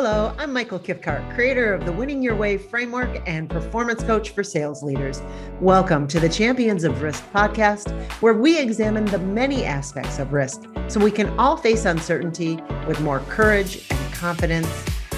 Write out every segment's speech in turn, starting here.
Hello, I'm Michael Kifkart, creator of the Winning Your Way framework and performance coach for sales leaders. Welcome to the Champions of Risk podcast, where we examine the many aspects of risk so we can all face uncertainty with more courage and confidence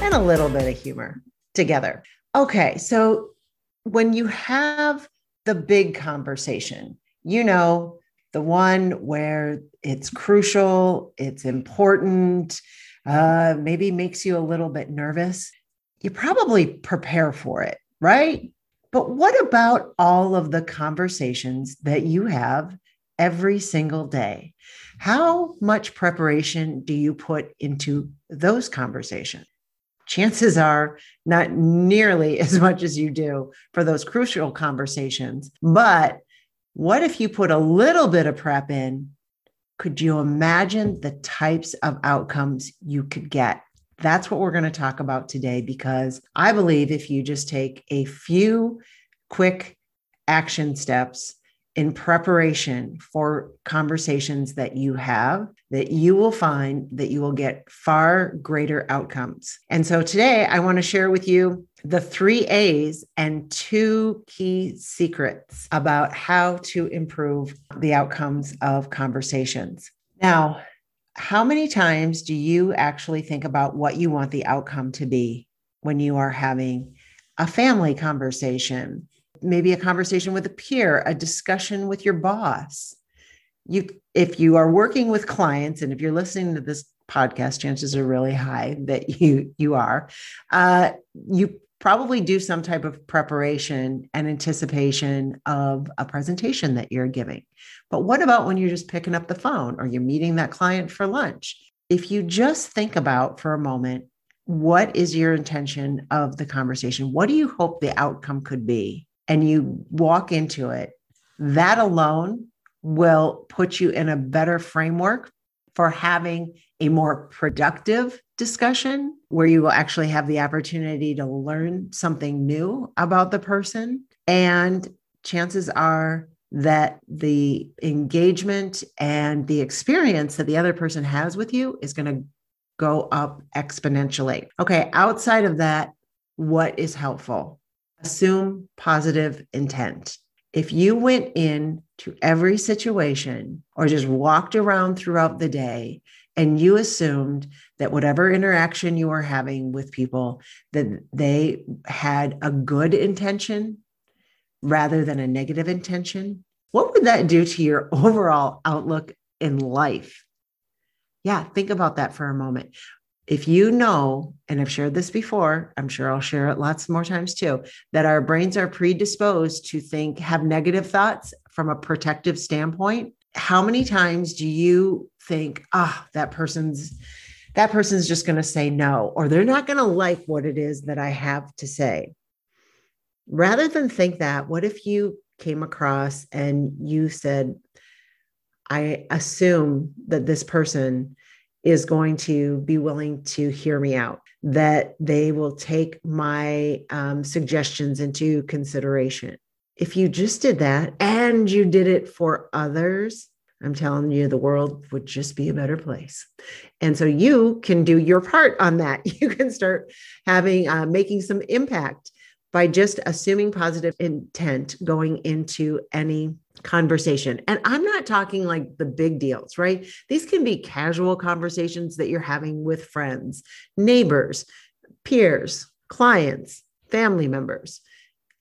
and a little bit of humor together. Okay, so when you have the big conversation, you know, the one where it's crucial, it's important uh, maybe makes you a little bit nervous, you probably prepare for it, right? But what about all of the conversations that you have every single day? How much preparation do you put into those conversations? Chances are not nearly as much as you do for those crucial conversations. But what if you put a little bit of prep in could you imagine the types of outcomes you could get? That's what we're going to talk about today because I believe if you just take a few quick action steps in preparation for conversations that you have, that you will find that you will get far greater outcomes. And so today I want to share with you the three A's and two key secrets about how to improve the outcomes of conversations. Now, how many times do you actually think about what you want the outcome to be when you are having a family conversation, maybe a conversation with a peer, a discussion with your boss. You, if you are working with clients, and if you're listening to this podcast, chances are really high that you you are. Uh, you probably do some type of preparation and anticipation of a presentation that you're giving. But what about when you're just picking up the phone or you're meeting that client for lunch? If you just think about for a moment, what is your intention of the conversation? What do you hope the outcome could be? and you walk into it, that alone will put you in a better framework for having a more productive discussion where you will actually have the opportunity to learn something new about the person. And chances are that the engagement and the experience that the other person has with you is going to go up exponentially. Okay, outside of that, what is helpful? assume positive intent. If you went in to every situation or just walked around throughout the day and you assumed that whatever interaction you were having with people that they had a good intention rather than a negative intention, what would that do to your overall outlook in life? Yeah, think about that for a moment if you know, and I've shared this before, I'm sure I'll share it lots more times too, that our brains are predisposed to think, have negative thoughts from a protective standpoint. How many times do you think, ah, oh, that person's that person's just going to say no, or they're not going to like what it is that I have to say? Rather than think that, what if you came across and you said, I assume that this person is going to be willing to hear me out, that they will take my um, suggestions into consideration. If you just did that and you did it for others, I'm telling you, the world would just be a better place. And so you can do your part on that. You can start having, uh, making some impact by just assuming positive intent going into any conversation. And I'm not talking like the big deals, right? These can be casual conversations that you're having with friends, neighbors, peers, clients, family members.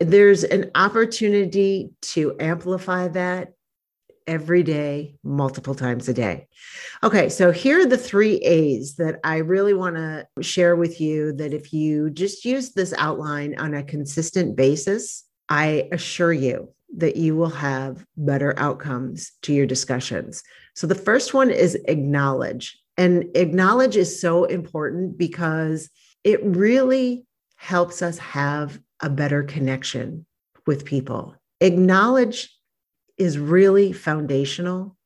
There's an opportunity to amplify that every day, multiple times a day. Okay, so here are the three A's that I really want to share with you that if you just use this outline on a consistent basis, I assure you that you will have better outcomes to your discussions. So the first one is acknowledge. And acknowledge is so important because it really helps us have a better connection with people. Acknowledge is really foundational.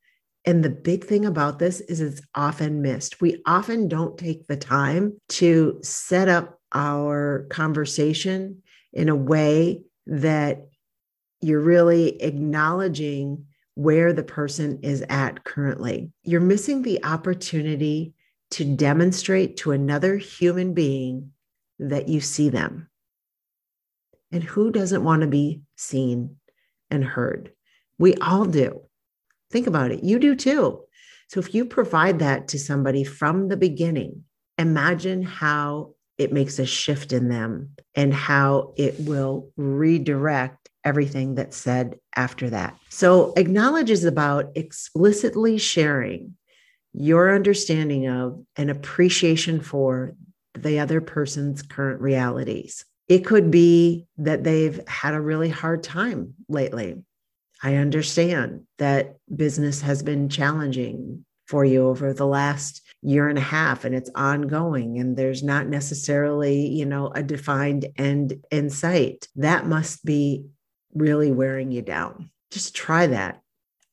And the big thing about this is it's often missed. We often don't take the time to set up our conversation in a way that you're really acknowledging where the person is at currently. You're missing the opportunity to demonstrate to another human being that you see them. And who doesn't want to be seen and heard? We all do. Think about it. You do too. So if you provide that to somebody from the beginning, imagine how it makes a shift in them and how it will redirect everything that's said after that. So, acknowledge is about explicitly sharing your understanding of and appreciation for the other person's current realities. It could be that they've had a really hard time lately. I understand that business has been challenging for you over the last year and a half and it's ongoing and there's not necessarily you know a defined end in sight. That must be really wearing you down. Just try that.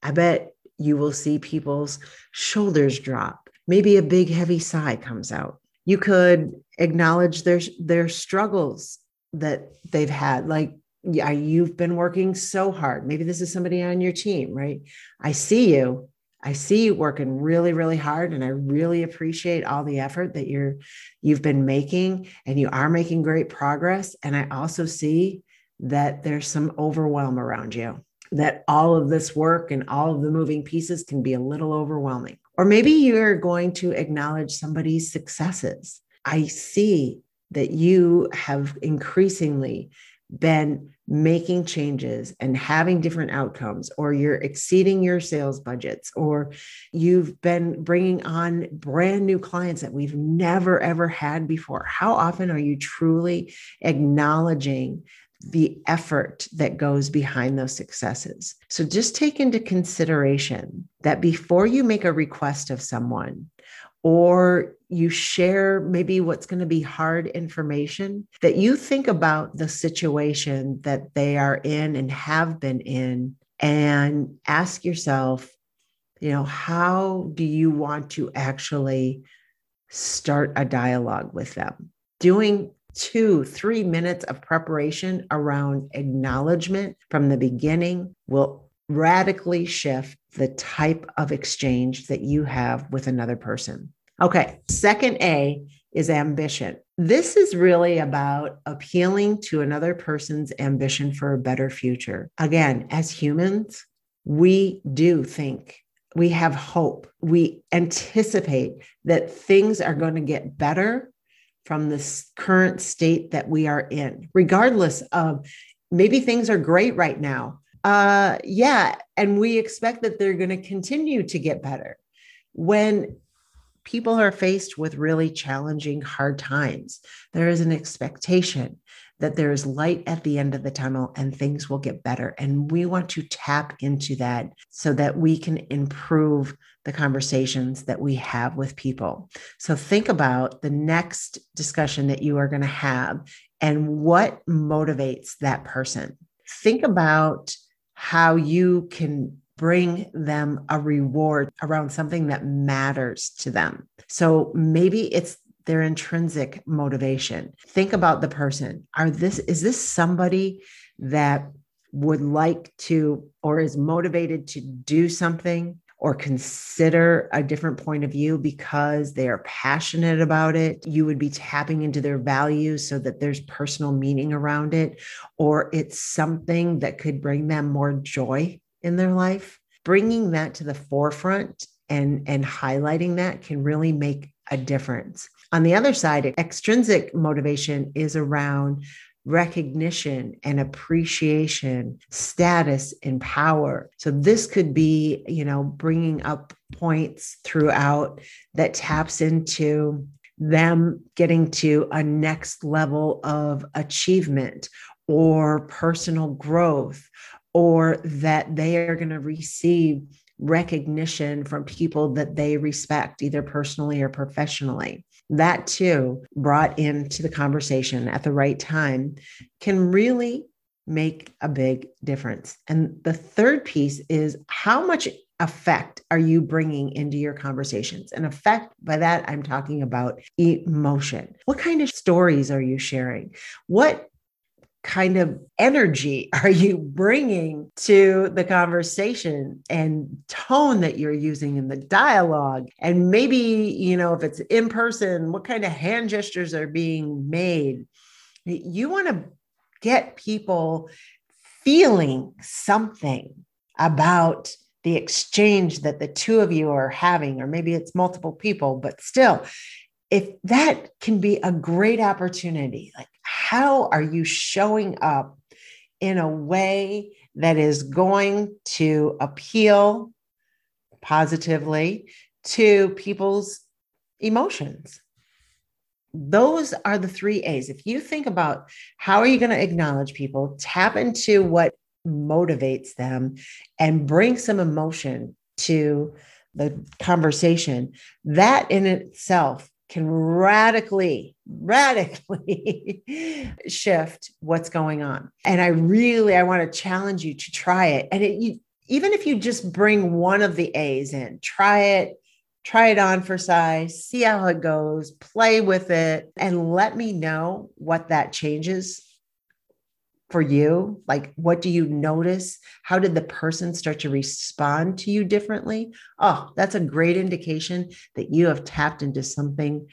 I bet you will see people's shoulders drop. Maybe a big heavy sigh comes out. You could acknowledge their their struggles that they've had like yeah you've been working so hard maybe this is somebody on your team right i see you I see you working really, really hard, and I really appreciate all the effort that you're you've been making, and you are making great progress. And I also see that there's some overwhelm around you, that all of this work and all of the moving pieces can be a little overwhelming. Or maybe you're going to acknowledge somebody's successes. I see that you have increasingly been making changes and having different outcomes, or you're exceeding your sales budgets, or you've been bringing on brand new clients that we've never, ever had before, how often are you truly acknowledging the effort that goes behind those successes? So just take into consideration that before you make a request of someone, or you share maybe what's going to be hard information, that you think about the situation that they are in and have been in and ask yourself, you know, how do you want to actually start a dialogue with them? Doing two, three minutes of preparation around acknowledgement from the beginning will radically shift the type of exchange that you have with another person. Okay, second A is ambition. This is really about appealing to another person's ambition for a better future. Again, as humans, we do think, we have hope, we anticipate that things are going to get better from this current state that we are in, regardless of maybe things are great right now. Uh, yeah. And we expect that they're going to continue to get better. When people are faced with really challenging, hard times, there is an expectation that there is light at the end of the tunnel and things will get better. And we want to tap into that so that we can improve the conversations that we have with people. So think about the next discussion that you are going to have and what motivates that person. Think about how you can bring them a reward around something that matters to them. So maybe it's their intrinsic motivation. Think about the person. Are this is this somebody that would like to or is motivated to do something or consider a different point of view because they are passionate about it. You would be tapping into their values so that there's personal meaning around it, or it's something that could bring them more joy in their life, bringing that to the forefront and, and highlighting that can really make a difference. On the other side, extrinsic motivation is around recognition and appreciation, status and power. So this could be, you know, bringing up points throughout that taps into them getting to a next level of achievement or personal growth or that they are going to receive recognition from people that they respect, either personally or professionally. That too, brought into the conversation at the right time, can really make a big difference. And the third piece is how much affect are you bringing into your conversations? And affect, by that, I'm talking about emotion. What kind of stories are you sharing? What kind of energy are you bringing to the conversation and tone that you're using in the dialogue? And maybe you know if it's in person what kind of hand gestures are being made? You want to get people feeling something about the exchange that the two of you are having or maybe it's multiple people but still if that can be a great opportunity like how are you showing up in a way that is going to appeal positively to people's emotions? Those are the three a's. If you think about how are you going to acknowledge people tap into what motivates them and bring some emotion to the conversation that in itself can radically, radically shift what's going on. And I really, I want to challenge you to try it. And it, you, even if you just bring one of the A's in, try it, try it on for size, see how it goes, play with it, and let me know what that changes for you? Like, what do you notice? How did the person start to respond to you differently? Oh, that's a great indication that you have tapped into something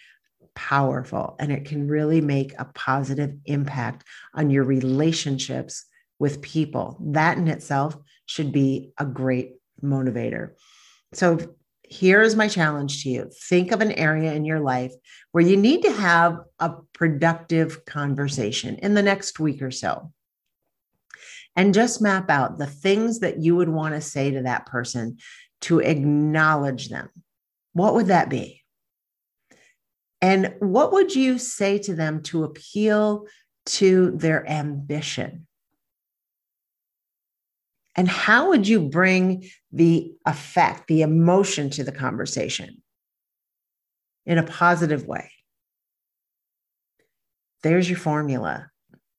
powerful and it can really make a positive impact on your relationships with people. That in itself should be a great motivator. So, here's my challenge to you think of an area in your life where you need to have a productive conversation in the next week or so and just map out the things that you would want to say to that person to acknowledge them. What would that be? And what would you say to them to appeal to their ambition? And how would you bring the affect, the emotion to the conversation in a positive way? There's your formula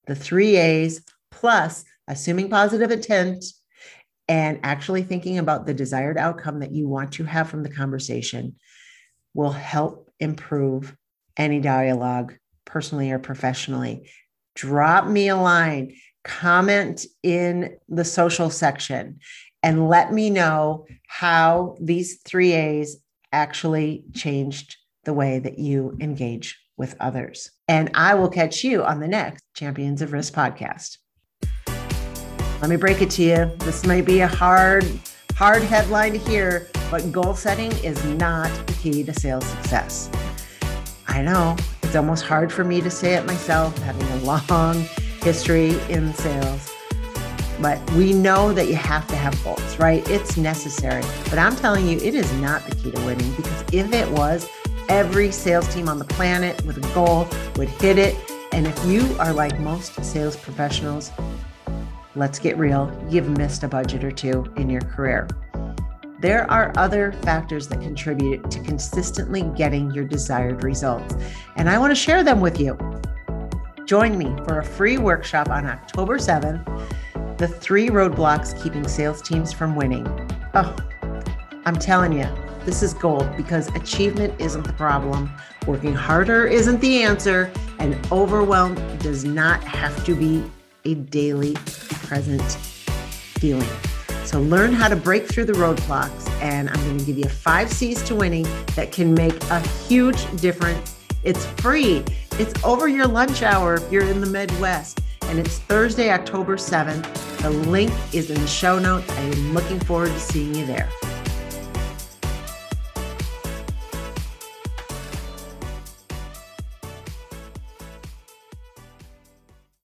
the three A's plus assuming positive intent and actually thinking about the desired outcome that you want to have from the conversation will help improve any dialogue personally or professionally. Drop me a line, comment in the social section, and let me know how these three A's actually changed the way that you engage with others. And I will catch you on the next Champions of Risk podcast. Let me break it to you. This may be a hard, hard headline to hear, but goal setting is not the key to sales success. I know it's almost hard for me to say it myself, having a long history in sales. But we know that you have to have goals, right? It's necessary. But I'm telling you, it is not the key to winning because if it was, every sales team on the planet with a goal would hit it. And if you are like most sales professionals, let's get real, you've missed a budget or two in your career. There are other factors that contribute to consistently getting your desired results, and I want to share them with you. Join me for a free workshop on October 7th The Three Roadblocks Keeping Sales Teams from Winning. Oh, I'm telling you, this is gold because achievement isn't the problem, working harder isn't the answer, and overwhelm does not have to be a daily present feeling. So learn how to break through the roadblocks, and I'm going to give you five C's to winning that can make a huge difference. It's free. It's over your lunch hour if you're in the Midwest, and it's Thursday, October 7th. The link is in the show notes. I am looking forward to seeing you there.